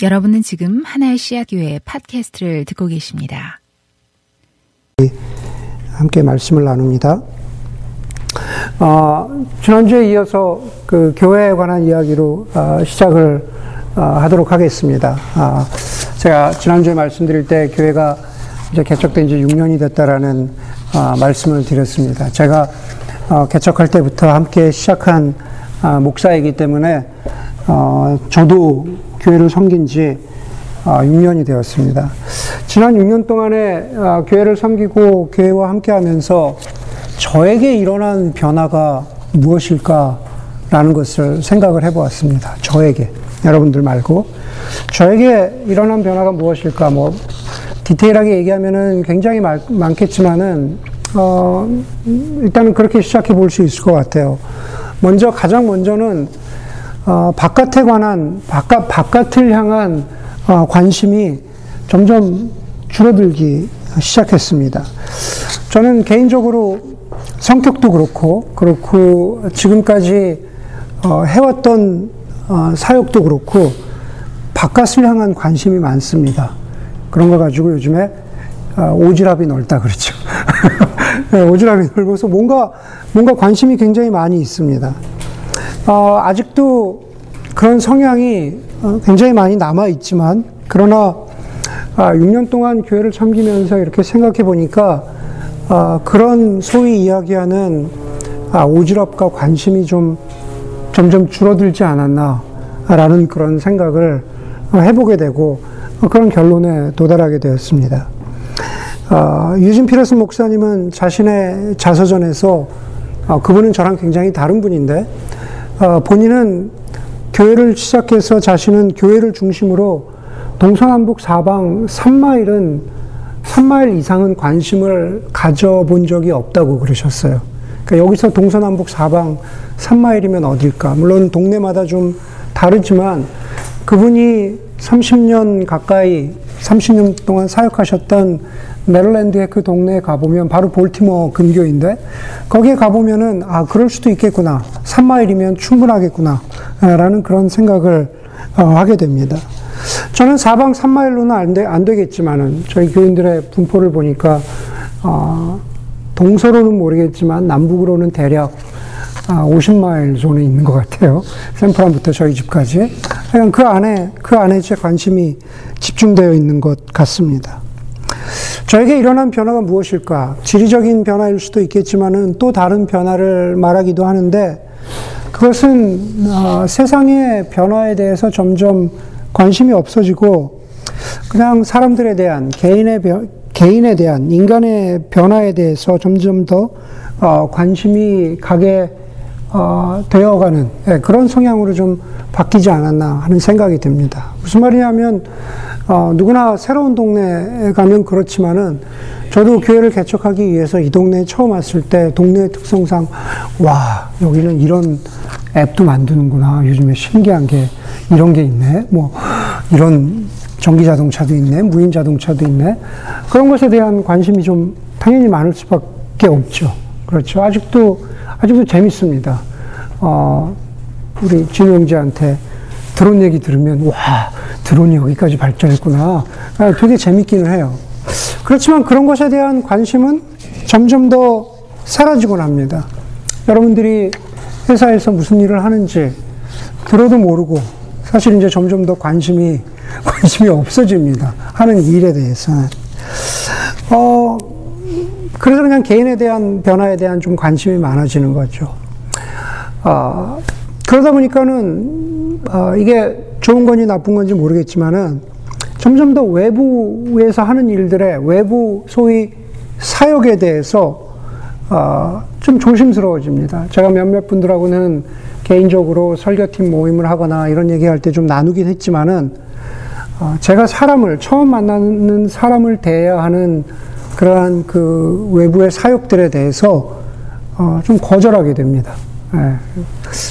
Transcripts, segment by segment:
여러분은 지금 하나의 씨앗 교회 팟캐스트를 듣고 계십니다. 함께 말씀을 나눕니다. 어, 지난주에 이어서 그 교회에 관한 이야기로 어, 시작을 어, 하도록 하겠습니다. 아, 제가 지난주에 말씀드릴 때 교회가 이제 개척된 지 6년이 됐다라는 아, 말씀을 드렸습니다. 제가 어, 개척할 때부터 함께 시작한 아, 목사이기 때문에 어, 저도 교회를 섬긴 지 6년이 아, 되었습니다. 지난 6년 동안에 아, 교회를 섬기고 교회와 함께 하면서 저에게 일어난 변화가 무엇일까라는 것을 생각을 해보았습니다. 저에게. 여러분들 말고. 저에게 일어난 변화가 무엇일까? 뭐, 디테일하게 얘기하면은 굉장히 많, 겠지만은 어, 일단은 그렇게 시작해 볼 수 있을 것 같아요. 먼저, 가장 먼저는 어, 바깥에 관한 바깥 바깥을 향한 어, 관심이 점점 줄어들기 시작했습니다. 저는 개인적으로 성격도 그렇고 그렇고 지금까지 어, 해왔던 어, 사역도 그렇고 바깥을 향한 관심이 많습니다. 그런 거 가지고 요즘에 어, 오지랖이 넓다 그렇죠. 네, 오지랖이 넓어서 뭔가 뭔가 관심이 굉장히 많이 있습니다. 어, 아직도 그런 성향이 어, 굉장히 많이 남아 있지만 그러나 아, 6년 동안 교회를 섬기면서 이렇게 생각해 보니까 아, 그런 소위 이야기하는 아, 오지랖과 관심이 좀 점점 줄어들지 않았나라는 그런 생각을 해보게 되고 그런 결론에 도달하게 되었습니다. 아, 유진 피러스 목사님은 자신의 자서전에서 아, 그분은 저랑 굉장히 다른 분인데 어, 본인은 교회를 시작해서 자신은 교회를 중심으로 동서남북 사방 3마일은 3마일 이상은 관심을 가져본 적이 없다고 그러셨어요. 그러니까 여기서 동서남북 사방 3마일이면 어딜까? 물론 동네마다 좀 다르지만 그분이 30년 가까이 30년 동안 사역하셨던 메릴랜드의 그 동네에 가보면 바로 볼티모 근교인데 거기에 가보면은 아 그럴 수도 있겠구나 3마일이면 충분하겠구나 라는 그런 생각을 어, 하게 됩니다. 저는 사방 3마일로는 안, 되, 안 되겠지만은 저희 교인들의 분포를 보니까 어, 동서로는 모르겠지만 남북으로는 대략 아, 50마일 존에 있는 것 같아요. 샌프란부터 저희 집까지. 그 안에, 그 안에 제 관심이 집중되어 있는 것 같습니다. 저에게 일어난 변화가 무엇일까? 지리적인 변화일 수도 있겠지만은 또 다른 변화를 말하기도 하는데 그것은 어, 세상의 변화에 대해서 점점 관심이 없어지고 그냥 사람들에 대한 개인의 개인에 대한 인간의 변화에 대해서 점점 더 어, 관심이 가게 어, 되어가는 예, 그런 성향으로 좀 바뀌지 않았나 하는 생각이 듭니다. 무슨 말이냐면 어, 누구나 새로운 동네에 가면 그렇지만은 저도 교회를 개척하기 위해서 이 동네에 처음 왔을 때 동네의 특성상 와 여기는 이런 앱도 만드는구나. 요즘에 신기한 게 이런 게 있네. 뭐 이런 전기 자동차도 있네. 무인 자동차도 있네. 그런 것에 대한 관심이 좀 당연히 많을 수밖에 없죠 그렇죠 아직도 아직도 재밌습니다 어, 우리 진우 형제한테 드론 얘기 들으면 와 드론이 여기까지 발전했구나. 아, 되게 재밌기는 해요. 그렇지만 그런 것에 대한 관심은 점점 더 사라지곤 합니다. 여러분들이 회사에서 무슨 일을 하는지 들어도 모르고 사실 이제 점점 더 관심이 관심이 없어집니다. 하는 일에 대해서. 어, 그래서 그냥 개인에 대한 변화에 대한 좀 관심이 많아지는 거죠. 어, 그러다 보니까는 어, 이게 좋은 건지 나쁜 건지 모르겠지만은 점점 더 외부에서 하는 일들의 외부 소위 사역에 대해서 어, 좀 조심스러워집니다. 제가 몇몇 분들하고는 개인적으로 설교팀 모임을 하거나 이런 얘기할 때 좀 나누긴 했지만은 어, 제가 사람을 처음 만나는 사람을 대해야 하는 그러한 그 외부의 사역들에 대해서 어, 좀 거절하게 됩니다. 예,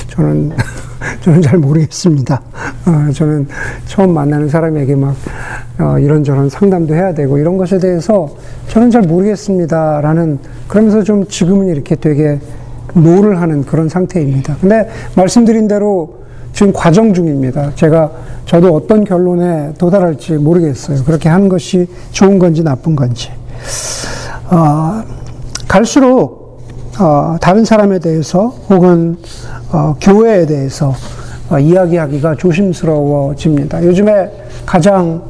저는 저는 잘 모르겠습니다. 어, 저는 처음 만나는 사람에게 막 어, 이런저런 상담도 해야 되고 이런 것에 대해서 저는 잘 모르겠습니다라는 그러면서 좀 지금은 이렇게 되게 no를 하는 그런 상태입니다. 근데 말씀드린 대로 지금 과정 중입니다. 제가 저도 어떤 결론에 도달할지 모르겠어요. 그렇게 하는 것이 좋은 건지 나쁜 건지. 어, 갈수록 어, 다른 사람에 대해서 혹은 어, 교회에 대해서 어, 이야기하기가 조심스러워집니다. 요즘에 가장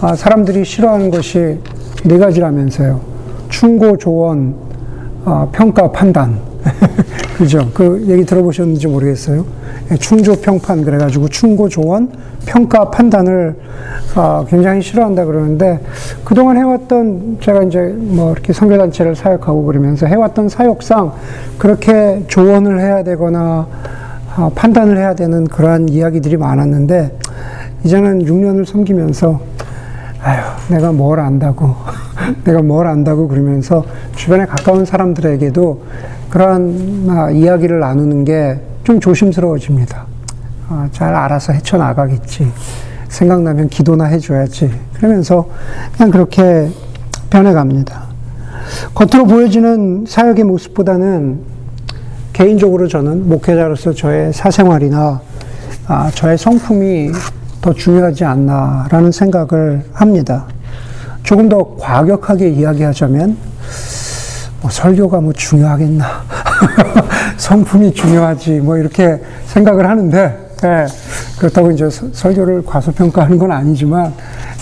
어, 사람들이 싫어하는 것이 네 가지라면서요. 충고, 조언, 어, 평가, 판단. 그죠? 그 얘기 들어보셨는지 모르겠어요. 예, 충조, 평판 그래가지고 충고, 조언, 평가, 판단을 어, 굉장히 싫어한다 그러는데 그동안 해왔던 제가 이제 뭐 이렇게 선교단체를 사역하고 그러면서 해왔던 사역상 그렇게 조언을 해야 되거나 어, 판단을 해야 되는 그러한 이야기들이 많았는데 이제는 6년을 섬기면서 아유 내가 뭘 안다고 내가 뭘 안다고 그러면서 주변에 가까운 사람들에게도 그러한 아, 이야기를 나누는 게 좀 조심스러워집니다. 아, 잘 알아서 헤쳐나가겠지. 생각나면 기도나 해줘야지. 그러면서 그냥 그렇게 변해갑니다. 겉으로 보여지는 사역의 모습보다는 개인적으로 저는 목회자로서 저의 사생활이나 아, 저의 성품이 더 중요하지 않나라는 생각을 합니다. 조금 더 과격하게 이야기하자면 뭐 설교가 뭐 중요하겠나 성품이 중요하지 뭐 이렇게 생각을 하는데 예, 그렇다고 이제 설교를 과소평가하는 건 아니지만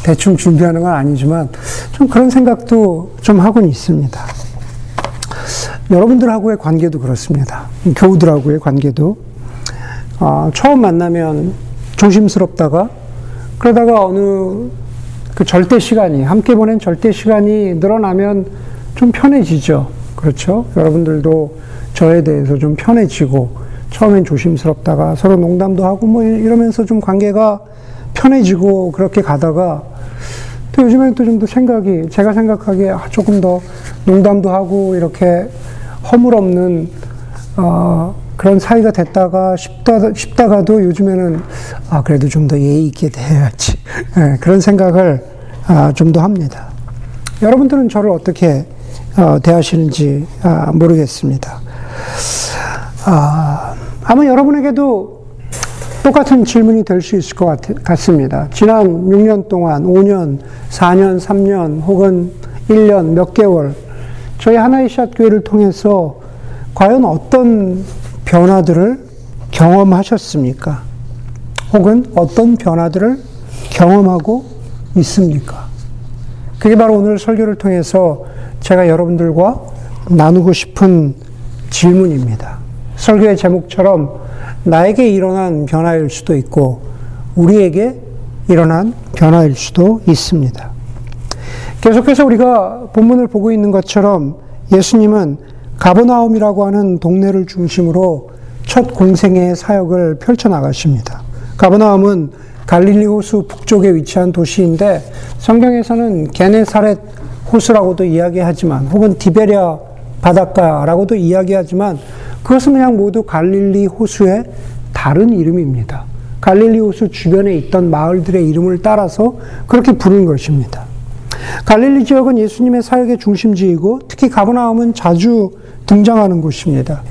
대충 준비하는 건 아니지만 좀 그런 생각도 좀 하고는 있습니다. 여러분들하고의 관계도 그렇습니다. 교우들하고의 관계도 어, 처음 만나면 조심스럽다가 그러다가 어느 그 절대 시간이 함께 보낸 절대 시간이 늘어나면 좀 편해지죠. 그렇죠? 여러분들도 저에 대해서 좀 편해지고 처음엔 조심스럽다가 서로 농담도 하고 뭐 이러면서 좀 관계가 편해지고 그렇게 가다가 또 요즘에는 또 좀 더 생각이 제가 생각하기에 아, 조금 더 농담도 하고 이렇게 허물없는 어, 그런 사이가 됐다가 싶다, 싶다가도 요즘에는 아 그래도 좀 더 예의 있게 대해야지 네, 그런 생각을 아, 좀 더 합니다. 여러분들은 저를 어떻게 어, 대하시는지 아, 모르겠습니다. 아, 아마 여러분에게도 똑같은 질문이 될 수 있을 것 같, 같습니다. 지난 6년 동안, 5년, 4년, 3년, 혹은 1년, 몇 개월, 저희 하나의 샷 교회를 통해서 과연 어떤 변화들을 경험하셨습니까? 혹은 어떤 변화들을 경험하고 있습니까? 그게 바로 오늘 설교를 통해서 제가 여러분들과 나누고 싶은 질문입니다. 설교의 제목처럼 나에게 일어난 변화일 수도 있고 우리에게 일어난 변화일 수도 있습니다. 계속해서 우리가 본문을 보고 있는 것처럼 예수님은 가버나움이라고 하는 동네를 중심으로 첫 공생의 사역을 펼쳐나가십니다. 가버나움은 갈릴리 호수 북쪽에 위치한 도시인데 성경에서는 게네사렛 호수라고도 이야기하지만 혹은 디베리아 바닷가라고도 이야기하지만 그것은 그냥 모두 갈릴리 호수의 다른 이름입니다. 갈릴리 호수 주변에 있던 마을들의 이름을 따라서 그렇게 부른 것입니다. 갈릴리 지역은 예수님의 사역의 중심지이고 특히 가버나움은 자주 등장하는 곳입니다.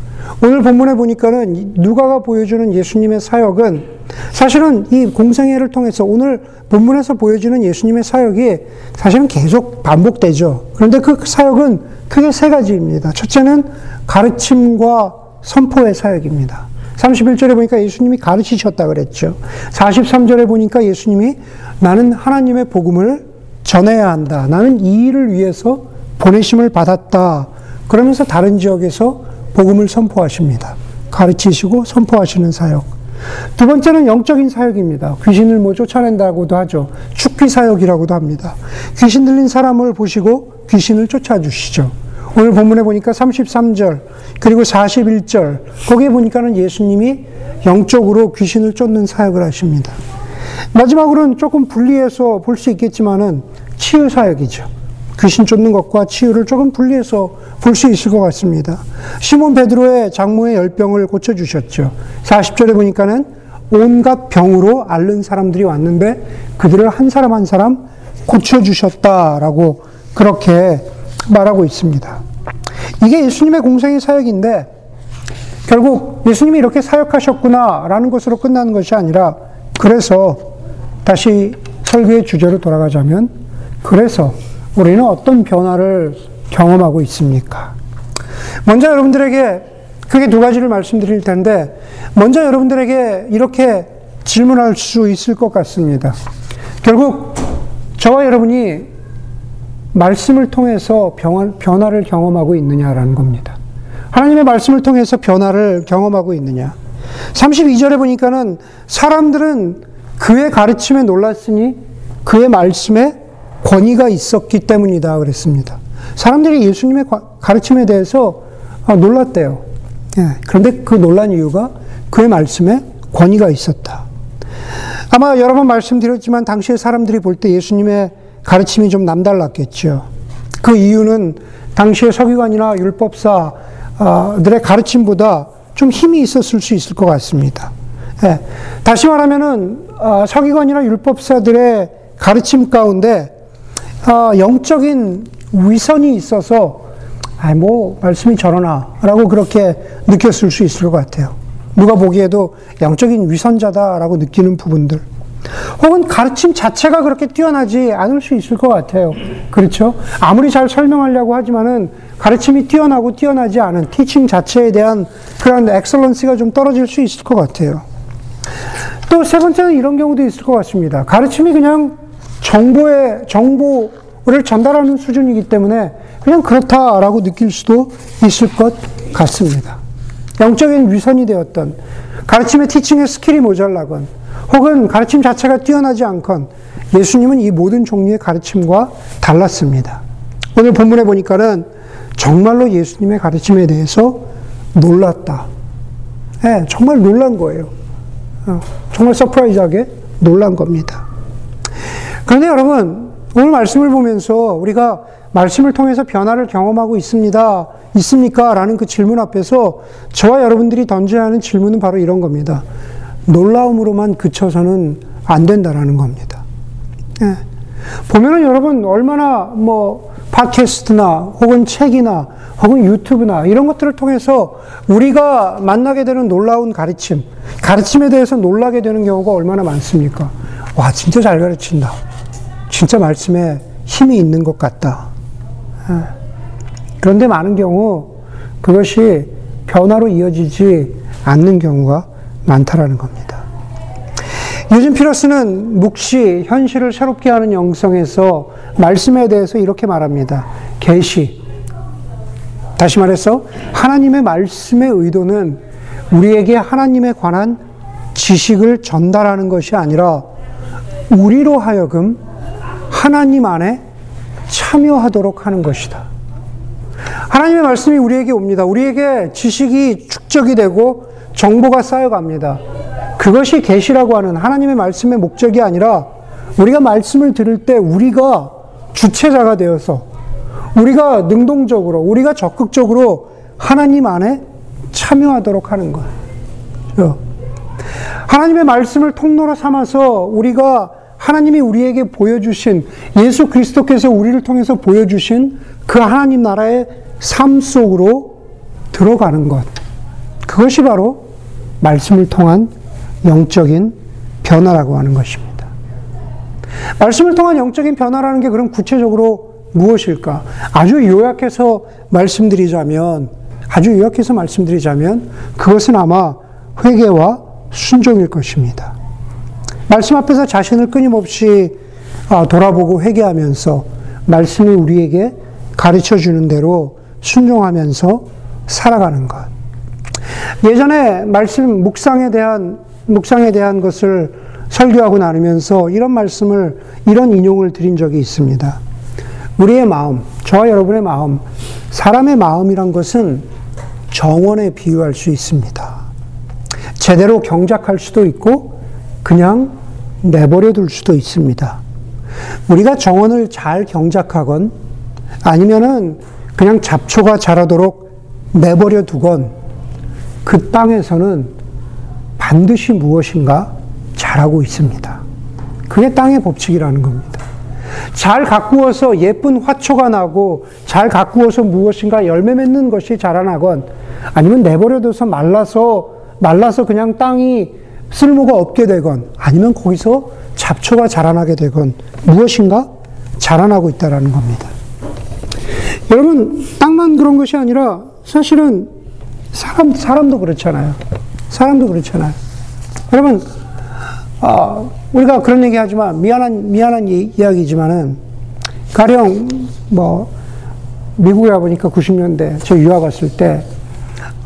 오늘 본문에 보니까는 누가가 보여주는 예수님의 사역은 사실은 이 공생애를 통해서 오늘 본문에서 보여주는 예수님의 사역이 사실은 계속 반복되죠. 그런데 그 사역은 크게 세 가지입니다. 첫째는 가르침과 선포의 사역입니다. 31절에 보니까 예수님이 가르치셨다 그랬죠. 43절에 보니까 예수님이 나는 하나님의 복음을 전해야 한다. 나는 이 일을 위해서 보내심을 받았다. 그러면서 다른 지역에서 복음을 선포하십니다. 가르치시고 선포하시는 사역. 두 번째는 영적인 사역입니다. 귀신을 뭐 쫓아낸다고도 하죠. 축귀 사역이라고도 합니다. 귀신 들린 사람을 보시고 귀신을 쫓아주시죠. 오늘 본문에 보니까 33절, 그리고 41절, 거기에 보니까는 예수님이 영적으로 귀신을 쫓는 사역을 하십니다. 마지막으로는 조금 분리해서 볼 수 있겠지만은 치유 사역이죠. 귀신 쫓는 것과 치유를 조금 분리해서 볼 수 있을 것 같습니다. 시몬 베드로의 장모의 열병을 고쳐주셨죠. 40절에 보니까는 온갖 병으로 앓는 사람들이 왔는데 그들을 한 사람 한 사람 고쳐주셨다라고 그렇게 말하고 있습니다. 이게 예수님의 공생의 사역인데 결국 예수님이 이렇게 사역하셨구나라는 것으로 끝나는 것이 아니라 그래서 다시 설교의 주제로 돌아가자면 그래서 우리는 어떤 변화를 경험하고 있습니까? 먼저 여러분들에게 크게 두 가지를 말씀드릴 텐데 먼저 여러분들에게 이렇게 질문할 수 있을 것 같습니다. 결국 저와 여러분이 말씀을 통해서 변화를 경험하고 있느냐라는 겁니다. 하나님의 말씀을 통해서 변화를 경험하고 있느냐. 32절에 보니까는 사람들은 그의 가르침에 놀랐으니 그의 말씀에 권위가 있었기 때문이다 그랬습니다. 사람들이 예수님의 가르침에 대해서 아, 놀랐대요. 예, 그런데 그 놀란 이유가 그의 말씀에 권위가 있었다. 아마 여러 번 말씀드렸지만 당시에 사람들이 볼 때 예수님의 가르침이 좀 남달랐겠죠. 그 이유는 당시의 서기관이나 율법사들의 가르침보다 좀 힘이 있었을 수 있을 것 같습니다. 예, 다시 말하면은 아, 서기관이나 율법사들의 가르침 가운데 아, 영적인 위선이 있어서 아뭐 말씀이 저러나라고 그렇게 느꼈을 수 있을 것 같아요. 누가 보기에도 영적인 위선자다라고 느끼는 부분들. 혹은 가르침 자체가 그렇게 뛰어나지 않을 수 있을 것 같아요. 그렇죠? 아무리 잘 설명하려고 하지만은 가르침이 뛰어나고 뛰어나지 않은 teaching 자체에 대한 그런 excellence가 좀 떨어질 수 있을 것 같아요. 또 세 번째는 이런 경우도 있을 것 같습니다. 가르침이 그냥 정보의, 정보를 전달하는 수준이기 때문에 그냥 그렇다라고 느낄 수도 있을 것 같습니다. 영적인 위선이 되었던 가르침의 teaching의 skill이 모자라건 혹은 가르침 자체가 뛰어나지 않건 예수님은 이 모든 종류의 가르침과 달랐습니다. 오늘 본문에 보니까는 정말로 예수님의 가르침에 대해서 놀랐다. 네, 정말 놀란 거예요. 어, 정말 surprise하게 놀란 겁니다. 그런데 여러분, 오늘 말씀을 보면서 우리가 말씀을 통해서 변화를 경험하고 있습니다. 있습니까? 라는 그 질문 앞에서 저와 여러분들이 던져야 하는 질문은 바로 이런 겁니다. 놀라움으로만 그쳐서는 안 된다라는 겁니다. 예. 보면은 여러분 얼마나 뭐 팟캐스트나 혹은 책이나 혹은 유튜브나 이런 것들을 통해서 우리가 만나게 되는 놀라운 가르침, 가르침에 대해서 놀라게 되는 경우가 얼마나 많습니까? 와, 진짜 잘 가르친다. 진짜 말씀에 힘이 있는 것 같다. 예. 그런데 많은 경우 그것이 변화로 이어지지 않는 경우가 많다라는 겁니다. 요즘 피러스는 묵시, 현실을 새롭게 하는 영성에서 말씀에 대해서 이렇게 말합니다. 계시. 다시 말해서 하나님의 말씀의 의도는 우리에게 하나님에 관한 지식을 전달하는 것이 아니라 우리로 하여금 하나님 안에 참여하도록 하는 것이다. 하나님의 말씀이 우리에게 옵니다. 우리에게 지식이 축적이 되고 정보가 쌓여갑니다. 그것이 계시라고 하는 하나님의 말씀의 목적이 아니라 우리가 말씀을 들을 때 우리가 주체자가 되어서 우리가 능동적으로 우리가 적극적으로 하나님 안에 참여하도록 하는 거예요. 하나님의 말씀을 통로로 삼아서 우리가 하나님이 우리에게 보여주신 예수 그리스도께서 우리를 통해서 보여주신 그 하나님 나라의 삶 속으로 들어가는 것. 그것이 바로 말씀을 통한 영적인 변화라고 하는 것입니다. 말씀을 통한 영적인 변화라는 게 그럼 구체적으로 무엇일까? 아주 요약해서 말씀드리자면, 아주 요약해서 말씀드리자면, 그것은 아마 회개와 순종일 것입니다. 말씀 앞에서 자신을 끊임없이 아, 돌아보고 회개하면서 말씀이 우리에게 가르쳐 주는 대로 순종하면서 살아가는 것. 예전에 말씀 묵상에 대한 묵상에 대한 것을 설교하고 나누면서 이런 말씀을 이런 인용을 드린 적이 있습니다. 우리의 마음, 저와 여러분의 마음, 사람의 마음이란 것은 정원에 비유할 수 있습니다. 제대로 경작할 수도 있고 그냥 내버려 둘 수도 있습니다. 우리가 정원을 잘 경작하건 아니면은 그냥 잡초가 자라도록 내버려 두건 그 땅에서는 반드시 무엇인가 잘하고 있습니다. 그게 땅의 법칙이라는 겁니다. 잘 가꾸어서 예쁜 화초가 나고 잘 가꾸어서 무엇인가 열매 맺는 것이 자라나건 아니면 내버려둬서 말라서 말라서 그냥 땅이 쓸모가 없게 되건 아니면 거기서 잡초가 자라나게 되건 무엇인가 자라나고 있다라는 겁니다. 여러분 땅만 그런 것이 아니라 사실은 사람 사람도 그렇잖아요. 사람도 그렇잖아요. 여러분 아, 우리가 그런 얘기 하지만 미안한 미안한 이야기지만은 가령 뭐 미국에 가보니까 90년대 저 유학 갔을 때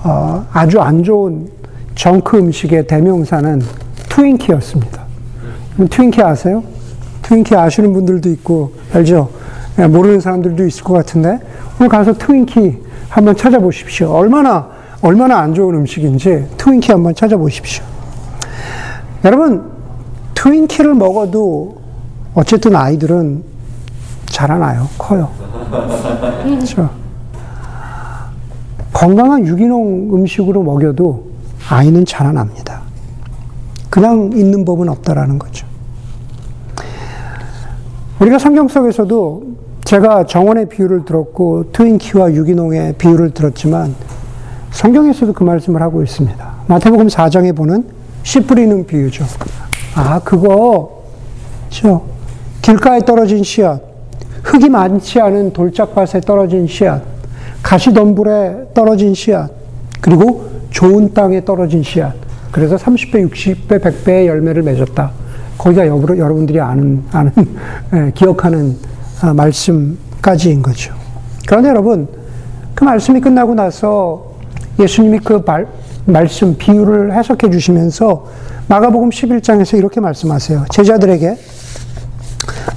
어, 아주 안 좋은 정크 음식의 대명사는 트윈키였습니다. 트윈키 아세요? 트윈키 아시는 분들도 있고 알죠? 예, 모르는 사람들도 있을 것 같은데 오늘 가서 트윈키 한번 찾아보십시오. 얼마나 얼마나 안 좋은 음식인지 트윈키 한번 찾아보십시오. 여러분 트윈키를 먹어도 어쨌든 아이들은 자라나요, 커요. 그렇죠. 건강한 유기농 음식으로 먹여도 아이는 자라납니다. 그냥 있는 법은 없다라는 거죠. 우리가 성경 속에서도 제가 정원의 비유를 들었고 트윈키와 유기농의 비유를 들었지만 성경에서도 그 말씀을 하고 있습니다. 마태복음 4장에 보는 씨 뿌리는 비유죠. 아, 그거, 저, 길가에 떨어진 씨앗, 흙이 많지 않은 돌짝밭에 떨어진 씨앗, 가시덤불에 떨어진 씨앗, 그리고 좋은 땅에 떨어진 씨앗. 그래서 30배, 60배, 100배의 열매를 맺었다. 거기가 여러분들이 아는, 아는, 예, 기억하는 아, 말씀까지인 거죠. 그런데 여러분, 그 말씀이 끝나고 나서 예수님이 그 말, 말씀, 비유를 해석해 주시면서 마가복음 11장에서 이렇게 말씀하세요. 제자들에게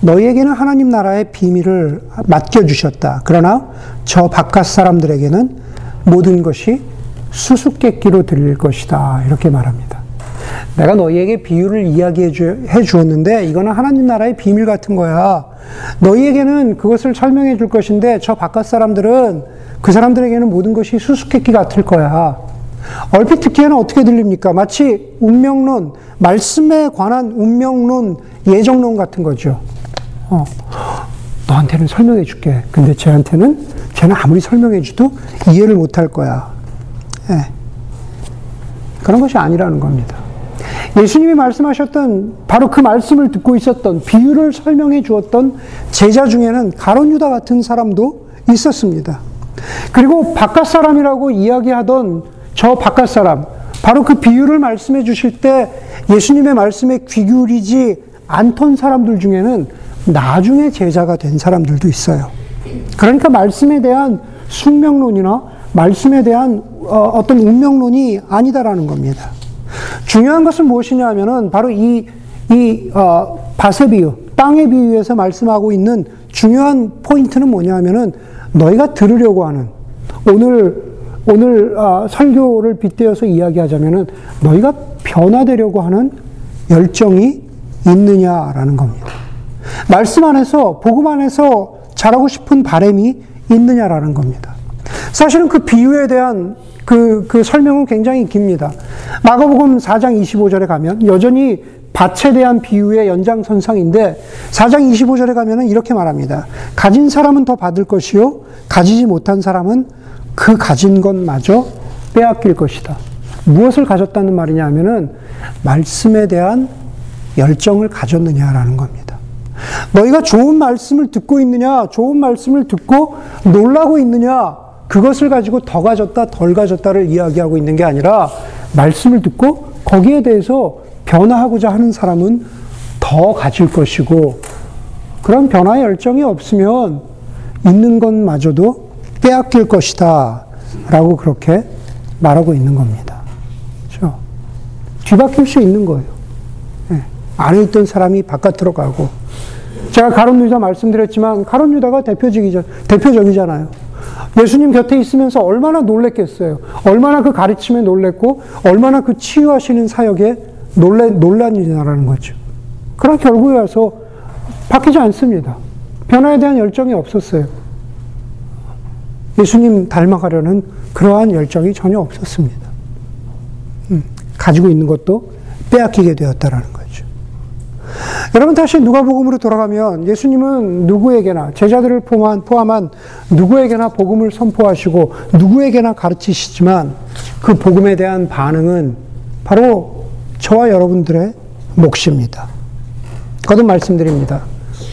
너희에게는 하나님 나라의 비밀을 맡겨 주셨다. 그러나 저 바깥 사람들에게는 모든 것이 수수께끼로 들릴 것이다. 이렇게 말합니다. 내가 너희에게 비유를 이야기해 주 었는데 이거는 하나님 나라의 비밀 같은 거야. 너희에게는 그것을 설명해 줄 것인데 저 바깥 사람들은 그 사람들에게는 모든 것이 수수께끼 같을 거야. 얼핏 듣기에는 어떻게 들립니까? 마치 운명론, 말씀에 관한 운명론, 예정론 같은 거죠. 어, 너한테는 설명해 줄게. 근데 쟤한테는, 쟤는 아무리 설명해 줘도 이해를 못 할 거야. 예. 그런 것이 아니라는 겁니다. 예수님이 말씀하셨던 바로 그 말씀을 듣고 있었던 비유를 설명해 주었던 제자 중에는 가론 유다 같은 사람도 있었습니다. 그리고 바깥 사람이라고 이야기하던 저 바깥 사람, 바로 그 비유를 말씀해 주실 때 예수님의 말씀에 귀 기울이지 않던 사람들 중에는 나중에 제자가 된 사람들도 있어요. 그러니까 말씀에 대한 숙명론이나 말씀에 대한 어, 떤 운명론이 아니다라는 겁니다. 중요한 것은 무엇이냐 하면은 바로 이, 이, 어, 밭의 비유, 땅의 비유에서 말씀하고 있는 중요한 포인트는 뭐냐 하면은 너희가 들으려고 하는 오늘 오늘 아, 설교를 빗대어서 이야기하자면은 너희가 변화되려고 하는 열정이 있느냐라는 겁니다. 말씀 안에서 복음 안에서 잘하고 싶은 바램이 있느냐라는 겁니다. 사실은 그 비유에 대한 그, 그 설명은 굉장히 깁니다. 마가복음 4장 25절에 가면 여전히 밭에 대한 비유의 연장선상인데 4장 25절에 가면은 이렇게 말합니다. 가진 사람은 더 받을 것이요 가지지 못한 사람은 그 가진 것마저 빼앗길 것이다. 무엇을 가졌다는 말이냐 하면은 말씀에 대한 열정을 가졌느냐라는 겁니다. 너희가 좋은 말씀을 듣고 있느냐, 좋은 말씀을 듣고 놀라고 있느냐, 그것을 가지고 더 가졌다, 덜 가졌다를 이야기하고 있는 게 아니라 말씀을 듣고 거기에 대해서 변화하고자 하는 사람은 더 가질 것이고 그런 변화의 열정이 없으면 있는 것마저도 빼앗길 것이다. 라고 그렇게 말하고 있는 겁니다. 그렇죠? 뒤바뀔 수 있는 거예요. 네. 안에 있던 사람이 바깥으로 가고. 제가 가론 유다 말씀드렸지만 가론 유다가 대표적이죠. 대표적이잖아요. 예수님 곁에 있으면서 얼마나 놀랬겠어요. 얼마나 그 가르침에 놀랬고, 얼마나 그 치유하시는 사역에 놀래, 논란이라는 거죠. 그러나 결국에 와서 바뀌지 않습니다. 변화에 대한 열정이 없었어요. 예수님 닮아가려는 그러한 열정이 전혀 없었습니다. 음, 가지고 있는 것도 빼앗기게 되었다라는 거죠. 여러분 다시 누가복음으로 돌아가면 예수님은 누구에게나 제자들을 포함한, 포함한 누구에게나 복음을 선포하시고 누구에게나 가르치시지만 그 복음에 대한 반응은 바로 저와 여러분들의 몫입니다. 거듭 말씀드립니다.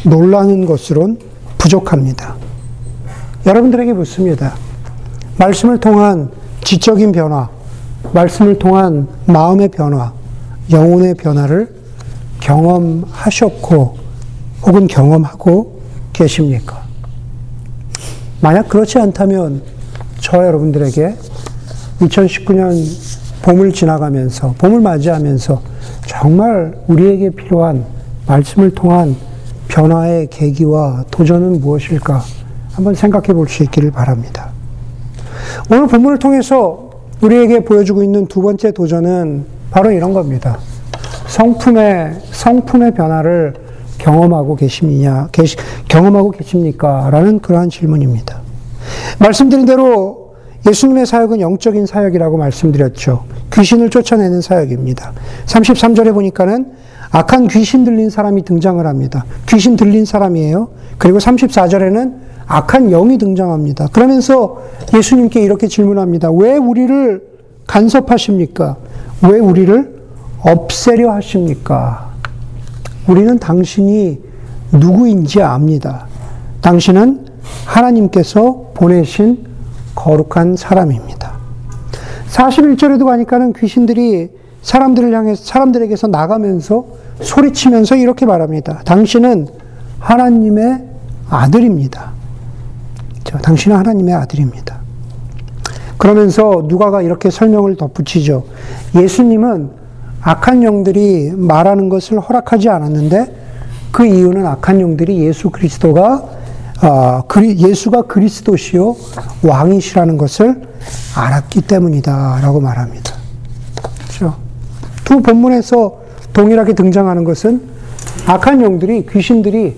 놀라는 것으론 부족합니다. 여러분들에게 묻습니다. 말씀을 통한 지적인 변화, 말씀을 통한 마음의 변화, 영혼의 변화를 경험하셨고, 혹은 경험하고 계십니까? 만약 그렇지 않다면, 저 여러분들에게 2019년 봄을 지나가면서, 봄을 맞이하면서 정말 우리에게 필요한 말씀을 통한 변화의 계기와 도전은 무엇일까? 한번 생각해 볼 수 있기를 바랍니다. 오늘 본문을 통해서 우리에게 보여주고 있는 두 번째 도전은 바로 이런 겁니다. 성품의, 성품의 변화를 경험하고 계십니냐, 계시, 경험하고 계십니까? 라는 그러한 질문입니다. 말씀드린 대로 예수님의 사역은 영적인 사역이라고 말씀드렸죠. 귀신을 쫓아내는 사역입니다. 33절에 보니까는 악한 귀신 들린 사람이 등장을 합니다. 귀신 들린 사람이에요. 그리고 34절에는 악한 영이 등장합니다. 그러면서 예수님께 이렇게 질문합니다. 왜 우리를 간섭하십니까? 왜 우리를 없애려 하십니까? 우리는 당신이 누구인지 압니다. 당신은 하나님께서 보내신 거룩한 사람입니다. 41절에도 가니까는 귀신들이 사람들을 향해서, 사람들에게서 나가면서 소리치면서 이렇게 말합니다. 당신은 하나님의 아들입니다. 당신은 하나님의 아들입니다. 그러면서 누가가 이렇게 설명을 덧붙이죠. 예수님은 악한 영들이 말하는 것을 허락하지 않았는데 그 이유는 악한 영들이 예수 그리스도가 어, 예수가 그리스도시요 왕이시라는 것을 알았기 때문이다라고 말합니다. 그렇죠? 두 본문에서 동일하게 등장하는 것은 악한 영들이 귀신들이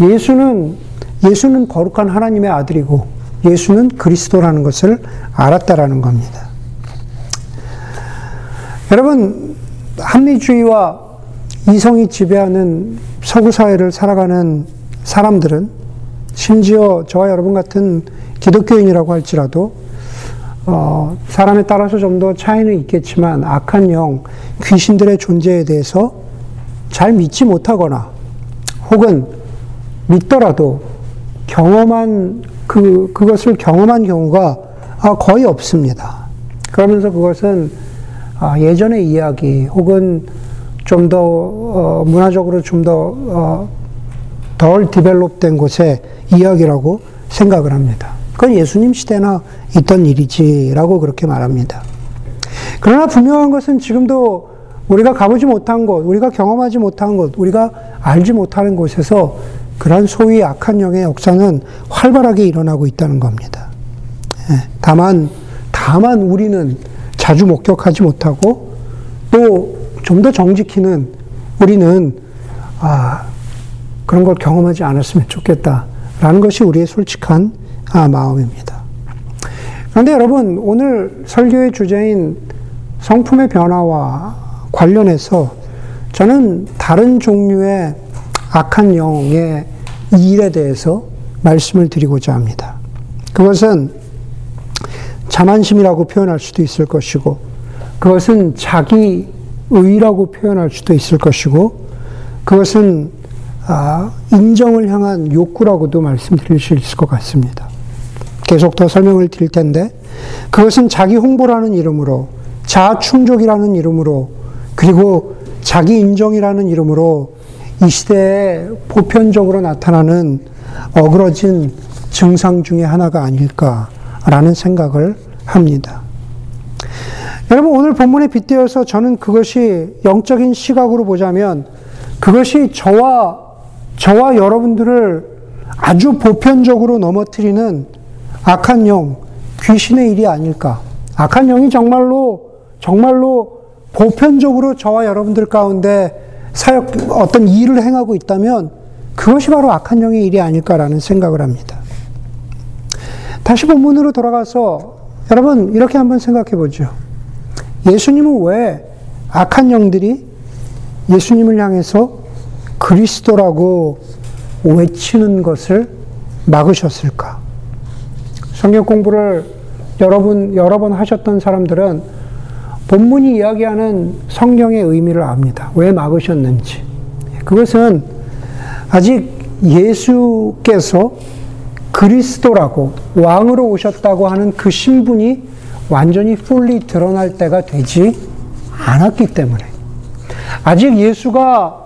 예수는 예수는 거룩한 하나님의 아들이고 예수는 그리스도라는 것을 알았다라는 겁니다. 여러분, 합리주의와 이성이 지배하는 서구 사회를 살아가는 사람들은 심지어 저와 여러분 같은 기독교인이라고 할지라도 어, 사람에 따라서 좀 더 차이는 있겠지만 악한 영, 귀신들의 존재에 대해서 잘 믿지 못하거나 혹은 믿더라도 경험한 그 그것을 경험한 경우가 아, 거의 없습니다. 그러면서 그것은 아, 예전의 이야기 혹은 좀더 어, 문화적으로 좀 더덜 어, 디벨롭된 곳의 이야기라고 생각을 합니다. 그건 예수님 시대나 있던 일이지라고 그렇게 말합니다. 그러나 분명한 것은 지금도 우리가 가보지 못한 곳, 우리가 경험하지 못한 곳, 우리가 알지 못하는 곳에서 그러한 소위 악한 영의 역사는 활발하게 일어나고 있다는 겁니다. 예, 다만, 다만 우리는 자주 목격하지 못하고 또 좀 더 정직히는 우리는 아, 그런 걸 경험하지 않았으면 좋겠다라는 것이 우리의 솔직한 아, 마음입니다. 그런데 여러분, 오늘 설교의 주제인 성품의 변화와 관련해서 저는 다른 종류의 악한 영의 일에 대해서 말씀을 드리고자 합니다. 그것은 자만심이라고 표현할 수도 있을 것이고, 그것은 자기 의라고 표현할 수도 있을 것이고, 그것은 아, 인정을 향한 욕구라고도 말씀드릴 수 있을 것 같습니다. 계속 더 설명을 드릴 텐데, 그것은 자기 홍보라는 이름으로, 자아 충족이라는 이름으로, 그리고 자기 인정이라는 이름으로 이 시대에 보편적으로 나타나는 어그러진 증상 중의 하나가 아닐까 라는 생각을 합니다. 여러분, 오늘 본문에 빗대어서 저는 그것이 영적인 시각으로 보자면 그것이 저와, 저와 여러분들을 아주 보편적으로 넘어뜨리는 악한 영, 귀신의 일이 아닐까. 악한 영이 정말로, 정말로 보편적으로 저와 여러분들 가운데 사역, 어떤 일을 행하고 있다면 그것이 바로 악한 영의 일이 아닐까라는 생각을 합니다. 다시 본문으로 돌아가서 여러분 이렇게 한번 생각해 보죠. 예수님은 왜 악한 영들이 예수님을 향해서 그리스도라고 외치는 것을 막으셨을까? 성경 공부를 여러분, 여러 번 하셨던 사람들은 본문이 이야기하는 성경의 의미를 압니다. 왜 막으셨는지. 그것은 아직 예수께서 그리스도라고 왕으로 오셨다고 하는 그 신분이 완전히 풀리 드러날 때가 되지 않았기 때문에 아직 예수가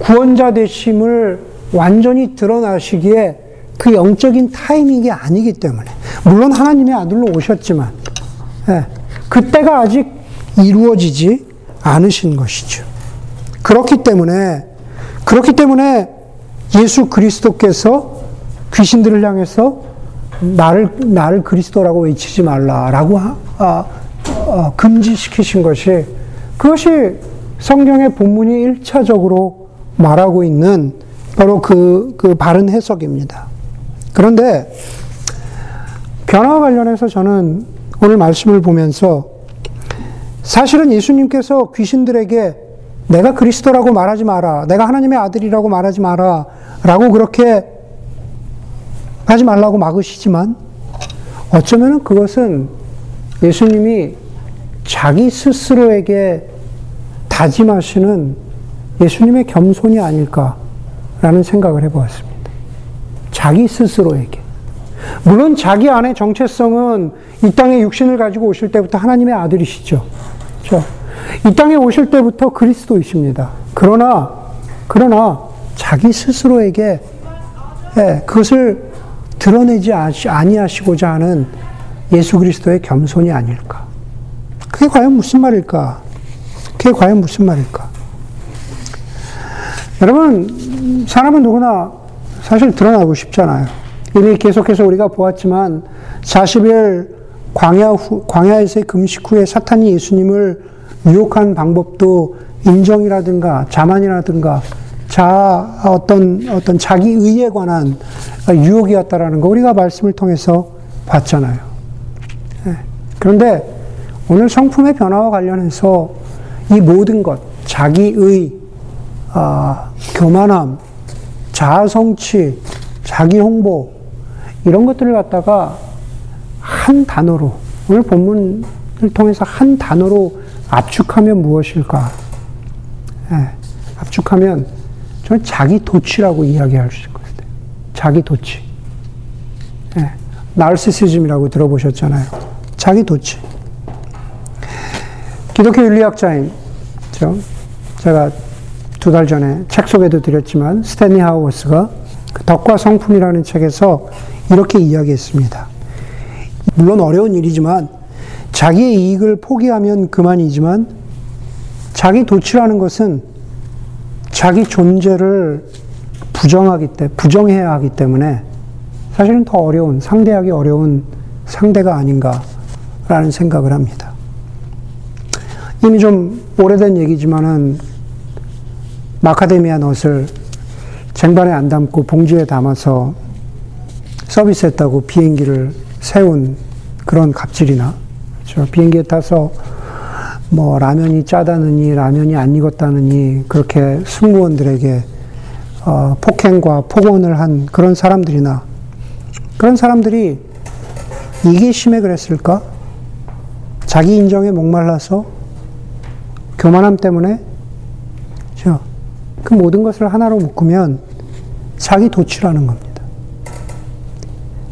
구원자 되심을 완전히 드러나시기에 그 영적인 타이밍이 아니기 때문에 물론 하나님의 아들로 오셨지만 예, 그때가 아직 이루어지지 않으신 것이죠. 그렇기 때문에 그렇기 때문에 예수 그리스도께서 귀신들을 향해서 나를 나를 그리스도라고 외치지 말라라고 아, 아, 금지시키신 것이 그것이 성경의 본문이 일차적으로 말하고 있는 바로 그, 그 바른 해석입니다. 그런데 변화와 관련해서 저는 오늘 말씀을 보면서 사실은 예수님께서 귀신들에게 내가 그리스도라고 말하지 마라. 내가 하나님의 아들이라고 말하지 마라. 라고 그렇게 하지 말라고 막으시지만 어쩌면 그것은 예수님이 자기 스스로에게 다짐하시는 예수님의 겸손이 아닐까라는 생각을 해보았습니다. 자기 스스로에게. 물론 자기 안의 정체성은 이 땅에 육신을 가지고 오실 때부터 하나님의 아들이시죠. 그렇죠? 이 땅에 오실 때부터 그리스도이십니다. 그러나, 그러나 자기 스스로에게 예, 그것을 드러내지 아니하시고자 하는 예수 그리스도의 겸손이 아닐까. 그게 과연 무슨 말일까? 그게 과연 무슨 말일까? 여러분, 사람은 누구나 사실 드러나고 싶잖아요. 이미 계속해서 우리가 보았지만 40일 광야 후, 광야에서의 금식 후에 사탄이 예수님을 유혹한 방법도 인정이라든가 자만이라든가 자 어떤 어떤 자기 의에 관한 유혹이었다라는 거 우리가 말씀을 통해서 봤잖아요. 예. 그런데 오늘 성품의 변화와 관련해서 이 모든 것 자기의 아, 교만함, 자아성취, 자기 홍보 이런 것들을 갖다가 한 단어로 오늘 본문을 통해서 한 단어로 압축하면 무엇일까? 예, 압축하면 저는 자기 도취라고 이야기할 수 같아요. 자기 도취. 예, 나르시시즘이라고 들어보셨잖아요. 자기 도취. 기독교 윤리학자인 제가 두 달 전에 책 소개도 드렸지만 스탠리 하우스가 그 덕과 성품이라는 책에서 이렇게 이야기했습니다. 물론 어려운 일이지만 자기의 이익을 포기하면 그만이지만 자기 도취라는 것은 자기 존재를 부정하기 때 부정해야 하기 때문에 사실은 더 어려운 상대하기 어려운 상대가 아닌가라는 생각을 합니다. 이미 좀 오래된 얘기지만은 마카데미아 넛을 쟁반에 안 담고 봉지에 담아서 서비스했다고 비행기를 세운 그런 갑질이나 그렇죠? 비행기에 타서 뭐 라면이 짜다느니 라면이 안 익었다느니 그렇게 승무원들에게 어, 폭행과 폭언을 한 그런 사람들이나 그런 사람들이 이기심에 그랬을까? 자기 인정에 목말라서 교만함 때문에? 그 모든 것을 하나로 묶으면 자기 도취라는 겁니다.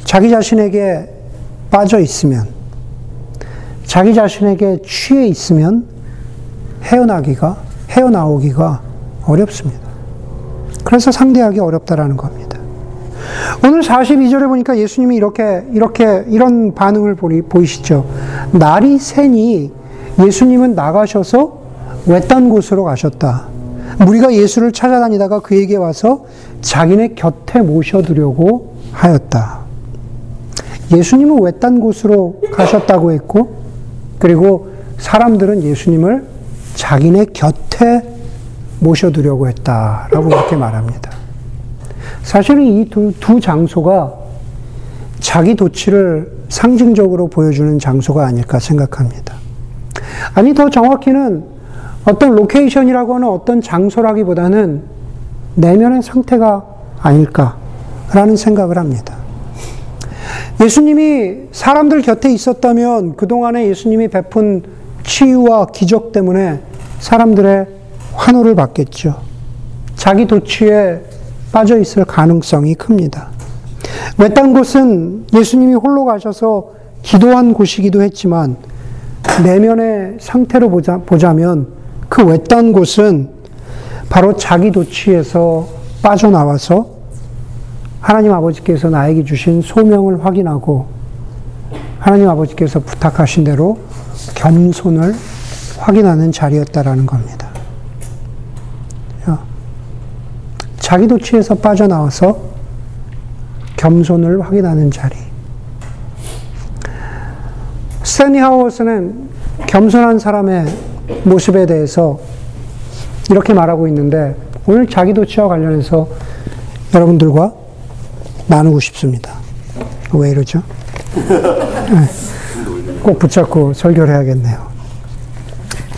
자기 자신에게 빠져 있으면, 자기 자신에게 취해 있으면 헤어나기가, 헤어나오기가 어렵습니다. 그래서 상대하기 어렵다라는 겁니다. 오늘 42절에 보니까 예수님이 이렇게, 이렇게, 이런 반응을 보이시죠. 날이 새니 예수님은 나가셔서 외딴 곳으로 가셨다. 무리가 예수를 찾아다니다가 그에게 와서 자기네 곁에 모셔두려고 하였다. 예수님은 외딴 곳으로 가셨다고 했고, 그리고 사람들은 예수님을 자기네 곁에 모셔두려고 했다라고 그렇게 말합니다. 사실은 이 두 장소가 자기 도취를 상징적으로 보여주는 장소가 아닐까 생각합니다. 아니, 더 정확히는 어떤 location이라고 하는 어떤 장소라기보다는 내면의 상태가 아닐까라는 생각을 합니다. 예수님이 사람들 곁에 있었다면 그동안에 예수님이 베푼 치유와 기적 때문에 사람들의 환호를 받겠죠. 자기 도취에 빠져 있을 가능성이 큽니다. 외딴 곳은 예수님이 홀로 가셔서 기도한 곳이기도 했지만 내면의 상태로 보자, 보자면 그 외딴 곳은 바로 자기 도취에서 빠져나와서 하나님 아버지께서 나에게 주신 소명을 확인하고 하나님 아버지께서 부탁하신 대로 겸손을 확인하는 자리였다라는 겁니다. 자기 도취에서 빠져나와서 겸손을 확인하는 자리. 스탠리 하워스는 겸손한 사람의 모습에 대해서 이렇게 말하고 있는데 오늘 자기 도취와 관련해서 여러분들과 나누고 싶습니다. 왜 이러죠? 네. 꼭 붙잡고 설교를 해야겠네요.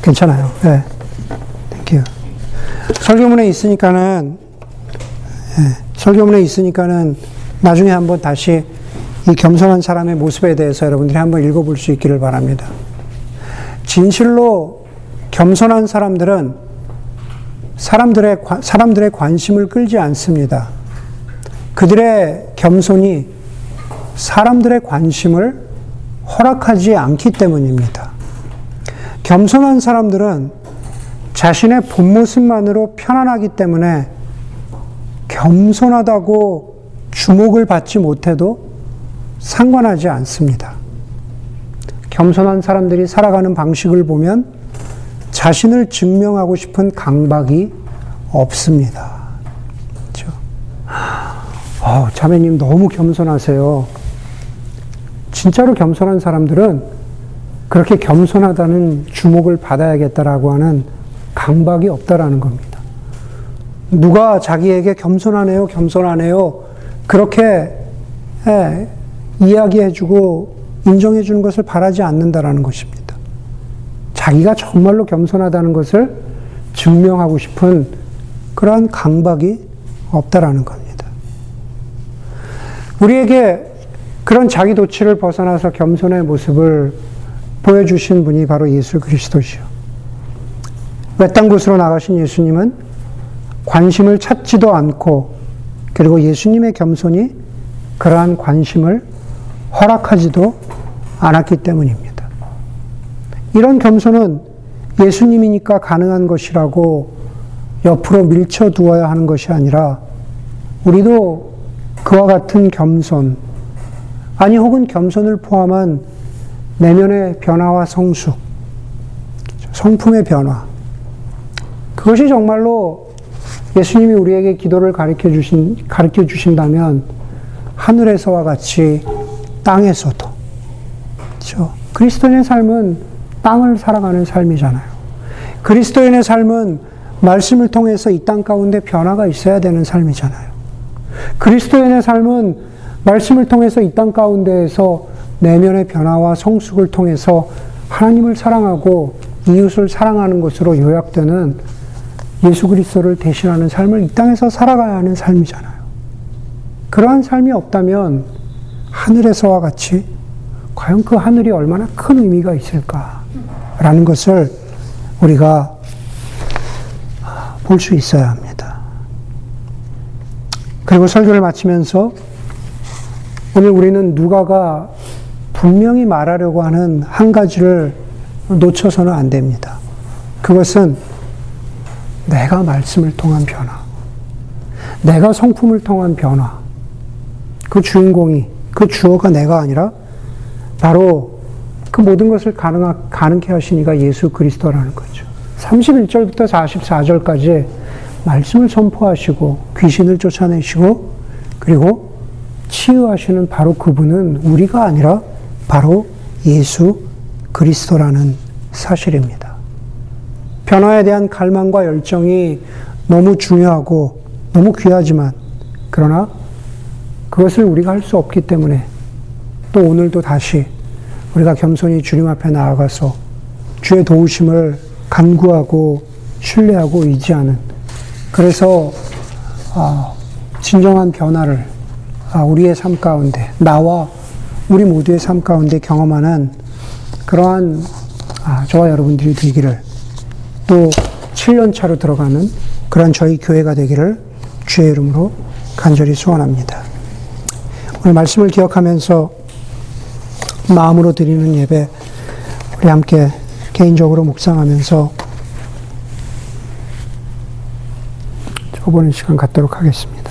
괜찮아요. 네. 설교문에 있으니까는, 네. 설교문에 있으니까는 나중에 한번 다시 이 겸손한 사람의 모습에 대해서 여러분들이 한번 읽어볼 수 있기를 바랍니다. 진실로 겸손한 사람들은 사람들의, 사람들의 관심을 끌지 않습니다. 그들의 겸손이 사람들의 관심을 허락하지 않기 때문입니다. 겸손한 사람들은 자신의 본 모습만으로 편안하기 때문에 겸손하다고 주목을 받지 못해도 상관하지 않습니다. 겸손한 사람들이 살아가는 방식을 보면 자신을 증명하고 싶은 강박이 없습니다. 그렇죠? 어, 자매님 너무 겸손하세요. 진짜로 겸손한 사람들은 그렇게 겸손하다는 주목을 받아야겠다라고 하는 강박이 없다라는 겁니다. 누가 자기에게 겸손하네요, 겸손하네요. 그렇게 예, 이야기해주고 인정해주는 것을 바라지 않는다라는 것입니다. 자기가 정말로 겸손하다는 것을 증명하고 싶은 그러한 강박이 없다라는 겁니다. 우리에게 그런 자기 도취를 벗어나서 겸손의 모습을 보여주신 분이 바로 예수 그리스도시요. 외딴 곳으로 나가신 예수님은 관심을 찾지도 않고 그리고 예수님의 겸손이 그러한 관심을 허락하지도 않았기 때문입니다. 이런 겸손은 예수님이니까 가능한 것이라고 옆으로 밀쳐 두어야 하는 것이 아니라 우리도 그와 같은 겸손, 아니 혹은 겸손을 포함한 내면의 변화와 성숙, 성품의 변화. 그것이 정말로 예수님이 우리에게 기도를 가르쳐 주신, 가르쳐 주신다면 하늘에서와 같이 땅에서도. 그렇죠? 그리스도인의 삶은 땅을 살아가는 삶이잖아요. 그리스도인의 삶은 말씀을 통해서 이 땅 가운데 변화가 있어야 되는 삶이잖아요. 그리스도인의 삶은 말씀을 통해서 이 땅 가운데에서 내면의 변화와 성숙을 통해서 하나님을 사랑하고 이웃을 사랑하는 것으로 요약되는 예수 그리스도를 대신하는 삶을 이 땅에서 살아가야 하는 삶이잖아요. 그러한 삶이 없다면 하늘에서와 같이 과연 그 하늘이 얼마나 큰 의미가 있을까라는 것을 우리가 볼 수 있어야 합니다. 그리고 설교를 마치면서 오늘 우리는 누가가 분명히 말하려고 하는 한 가지를 놓쳐서는 안 됩니다. 그것은 내가 말씀을 통한 변화, 내가 성품을 통한 변화, 그 주인공이, 그 주어가 내가 아니라 바로 그 모든 것을 가능하게 하시니가 예수 그리스도라는 거죠. 31절부터 44절까지 말씀을 선포하시고 귀신을 쫓아내시고 그리고 치유하시는 바로 그분은 우리가 아니라 바로 예수 그리스도라는 사실입니다. 변화에 대한 갈망과 열정이 너무 중요하고 너무 귀하지만 그러나 그것을 우리가 할 수 없기 때문에 또 오늘도 다시 우리가 겸손히 주님 앞에 나아가서 주의 도우심을 간구하고 신뢰하고 의지하는 그래서 아, 진정한 변화를 아, 우리의 삶 가운데 나와 우리 모두의 삶 가운데 경험하는 그러한 아, 저와 여러분들이 되기를 또 7년 차로 들어가는 그런 저희 교회가 되기를 주의 이름으로 간절히 소원합니다. 오늘 말씀을 기억하면서 마음으로 드리는 예배 우리 함께 개인적으로 묵상하면서 저보는 시간 갖도록 하겠습니다.